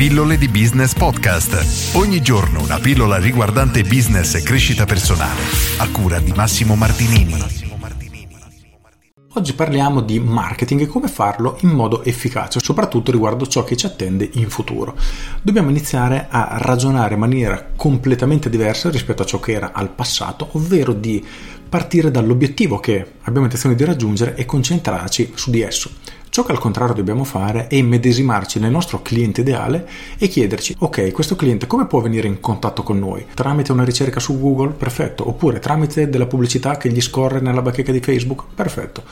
Pillole di Business Podcast. Ogni giorno una pillola riguardante business e crescita personale. A cura di Massimo Martinini. Oggi parliamo di marketing e come farlo in modo efficace, soprattutto riguardo ciò che ci attende in futuro. Dobbiamo iniziare a ragionare in maniera completamente diversa rispetto a ciò che era al passato, ovvero di partire dall'obiettivo che abbiamo intenzione di raggiungere e concentrarci su di esso. Ciò che al contrario dobbiamo fare è immedesimarci nel nostro cliente ideale e chiederci, ok, questo cliente come può venire in contatto con noi? Tramite una ricerca su Google? Perfetto. Oppure tramite della pubblicità che gli scorre nella bacheca di Facebook? Perfetto.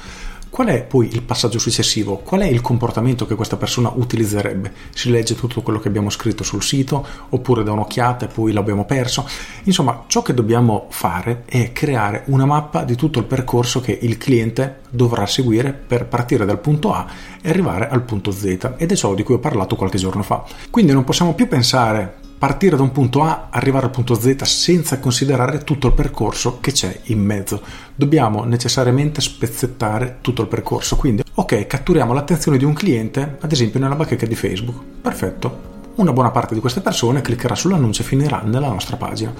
Qual è poi il passaggio successivo? Qual è il comportamento che questa persona utilizzerebbe? Si legge tutto quello che abbiamo scritto sul sito oppure da un'occhiata e poi l'abbiamo perso? Insomma, ciò che dobbiamo fare è creare una mappa di tutto il percorso che il cliente dovrà seguire per partire dal punto A e arrivare al punto Z ed è ciò di cui ho parlato qualche giorno fa. Quindi non possiamo più pensare partire da un punto A, arrivare al punto Z senza considerare tutto il percorso che c'è in mezzo. Dobbiamo necessariamente spezzettare tutto il percorso. Quindi, ok, catturiamo l'attenzione di un cliente, ad esempio nella bacheca di Facebook. Perfetto. Una buona parte di queste persone cliccherà sull'annuncio e finirà nella nostra pagina.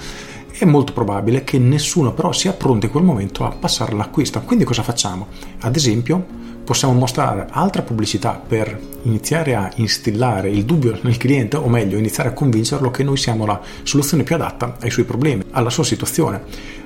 È molto probabile che nessuno però sia pronto in quel momento a passare l'acquisto. Quindi cosa facciamo? Ad esempio, possiamo mostrare altra pubblicità per iniziare a instillare il dubbio nel cliente o meglio iniziare a convincerlo che noi siamo la soluzione più adatta ai suoi problemi, alla sua situazione.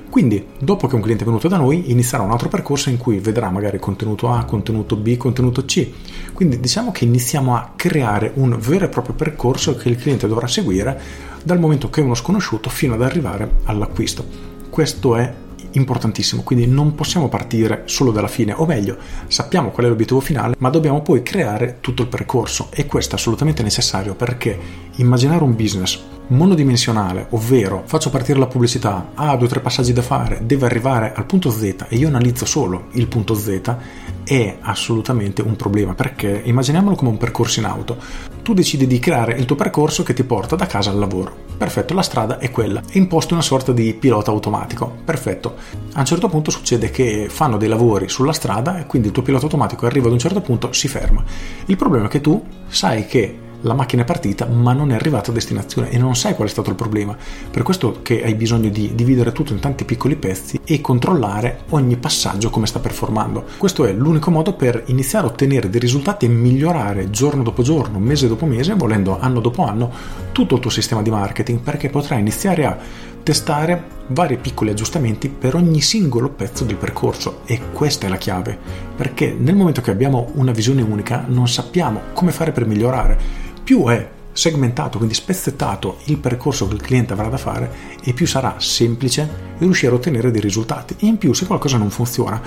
Quindi, dopo che un cliente è venuto da noi, inizierà un altro percorso in cui vedrà magari contenuto A, contenuto B, contenuto C. Quindi diciamo che iniziamo a creare un vero e proprio percorso che il cliente dovrà seguire dal momento che è uno sconosciuto fino ad arrivare all'acquisto. Questo è importantissimo, quindi non possiamo partire solo dalla fine, o meglio, sappiamo qual è l'obiettivo finale, ma dobbiamo poi creare tutto il percorso. E questo è assolutamente necessario perché immaginare un business monodimensionale, ovvero faccio partire la pubblicità, ha due o tre passaggi da fare, deve arrivare al punto Z e io analizzo solo il punto Z, è assolutamente un problema perché immaginiamolo come un percorso in auto. Tu decidi di creare il tuo percorso che ti porta da casa al lavoro. Perfetto, la strada è quella. Imposto una sorta di pilota automatico. Perfetto. A un certo punto succede che fanno dei lavori sulla strada e quindi il tuo pilota automatico arriva ad un certo punto, si ferma. Il problema è che tu sai che la macchina è partita ma non è arrivata a destinazione e non sai qual è stato il problema. Per questo che hai bisogno di dividere tutto in tanti piccoli pezzi e controllare ogni passaggio come sta performando. Questo è l'unico modo per iniziare a ottenere dei risultati e migliorare giorno dopo giorno, mese dopo mese, volendo anno dopo anno, tutto il tuo sistema di marketing perché potrai iniziare a testare vari piccoli aggiustamenti per ogni singolo pezzo del percorso e questa è la chiave perché nel momento che abbiamo una visione unica non sappiamo come fare per migliorare più è segmentato, quindi spezzettato il percorso che il cliente avrà da fare e più sarà semplice riuscire a ottenere dei risultati. In più, se qualcosa non funziona,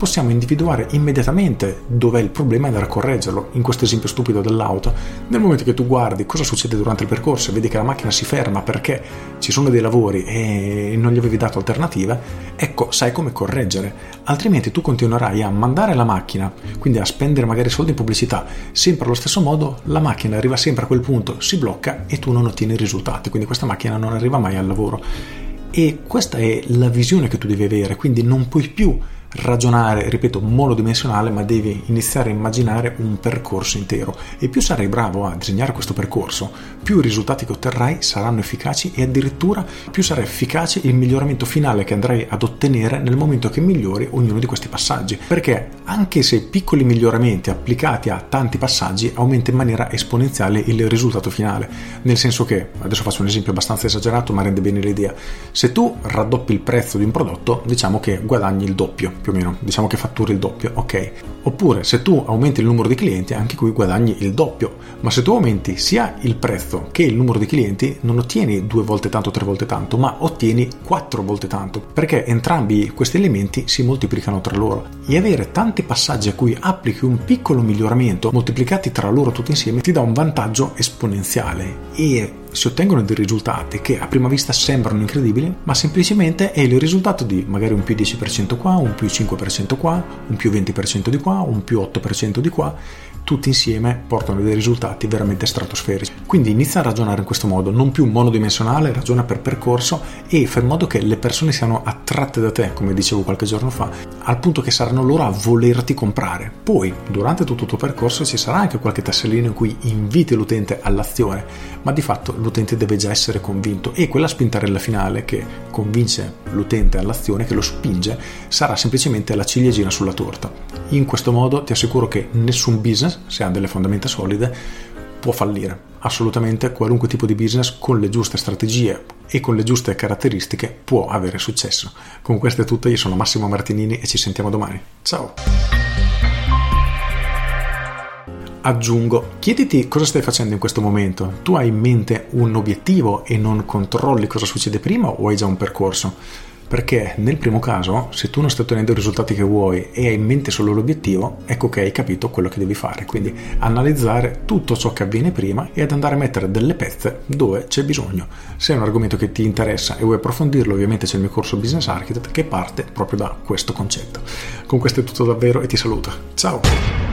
possiamo individuare immediatamente dov'è il problema e andare a correggerlo. In questo esempio stupido dell'auto, nel momento che tu guardi cosa succede durante il percorso e vedi che la macchina si ferma perché ci sono dei lavori e non gli avevi dato alternative, ecco, sai come correggere. Altrimenti tu continuerai a mandare la macchina, quindi a spendere magari soldi in pubblicità, sempre allo stesso modo, la macchina arriva sempre a quel punto, si blocca e tu non ottieni risultati, quindi questa macchina non arriva mai al lavoro. E questa è la visione che tu devi avere, quindi non puoi più ragionare, ripeto, monodimensionale, ma devi iniziare a immaginare un percorso intero. E più sarai bravo a disegnare questo percorso, più i risultati che otterrai saranno efficaci e addirittura più sarà efficace il miglioramento finale che andrai ad ottenere nel momento che migliori ognuno di questi passaggi. Perché anche se piccoli miglioramenti applicati a tanti passaggi aumenta in maniera esponenziale il risultato finale. Nel senso che, adesso faccio un esempio abbastanza esagerato, ma rende bene l'idea. Se tu raddoppi il prezzo di un prodotto, diciamo che guadagni il doppio più o meno, diciamo che fatturi il doppio, ok. Oppure se tu aumenti il numero di clienti, anche qui guadagni il doppio, ma se tu aumenti sia il prezzo che il numero di clienti, non ottieni due volte tanto, tre volte tanto, ma ottieni quattro volte tanto, perché entrambi questi elementi si moltiplicano tra loro. E avere tanti passaggi a cui applichi un piccolo miglioramento moltiplicati tra loro tutti insieme ti dà un vantaggio esponenziale e si ottengono dei risultati che a prima vista sembrano incredibili, ma semplicemente è il risultato di magari un più 10% qua, un più 5% qua, un più 20% di qua, un più 8% di qua tutti insieme portano dei risultati veramente stratosferici. Quindi inizia a ragionare in questo modo, non più monodimensionale, ragiona per percorso e fa in modo che le persone siano attratte da te, come dicevo qualche giorno fa, al punto che saranno loro a volerti comprare. Poi, durante tutto il tuo percorso ci sarà anche qualche tassellino in cui inviti l'utente all'azione, ma di fatto l'utente deve già essere convinto e quella spintarella finale che convince l'utente all'azione, che lo spinge, sarà semplicemente la ciliegina sulla torta. In questo modo ti assicuro che nessun business se ha delle fondamenta solide, può fallire. Assolutamente qualunque tipo di business con le giuste strategie e con le giuste caratteristiche può avere successo. Con questo è tutto, io sono Massimo Martinini e ci sentiamo domani. Ciao! Aggiungo, chiediti cosa stai facendo in questo momento. Tu hai in mente un obiettivo e non controlli cosa succede prima o hai già un percorso? Perché nel primo caso, se tu non stai ottenendo i risultati che vuoi e hai in mente solo l'obiettivo, ecco che hai capito quello che devi fare. Quindi analizzare tutto ciò che avviene prima e ad andare a mettere delle pezze dove c'è bisogno. Se è un argomento che ti interessa e vuoi approfondirlo, ovviamente c'è il mio corso Business Architect che parte proprio da questo concetto. Con questo è tutto davvero e ti saluto. Ciao!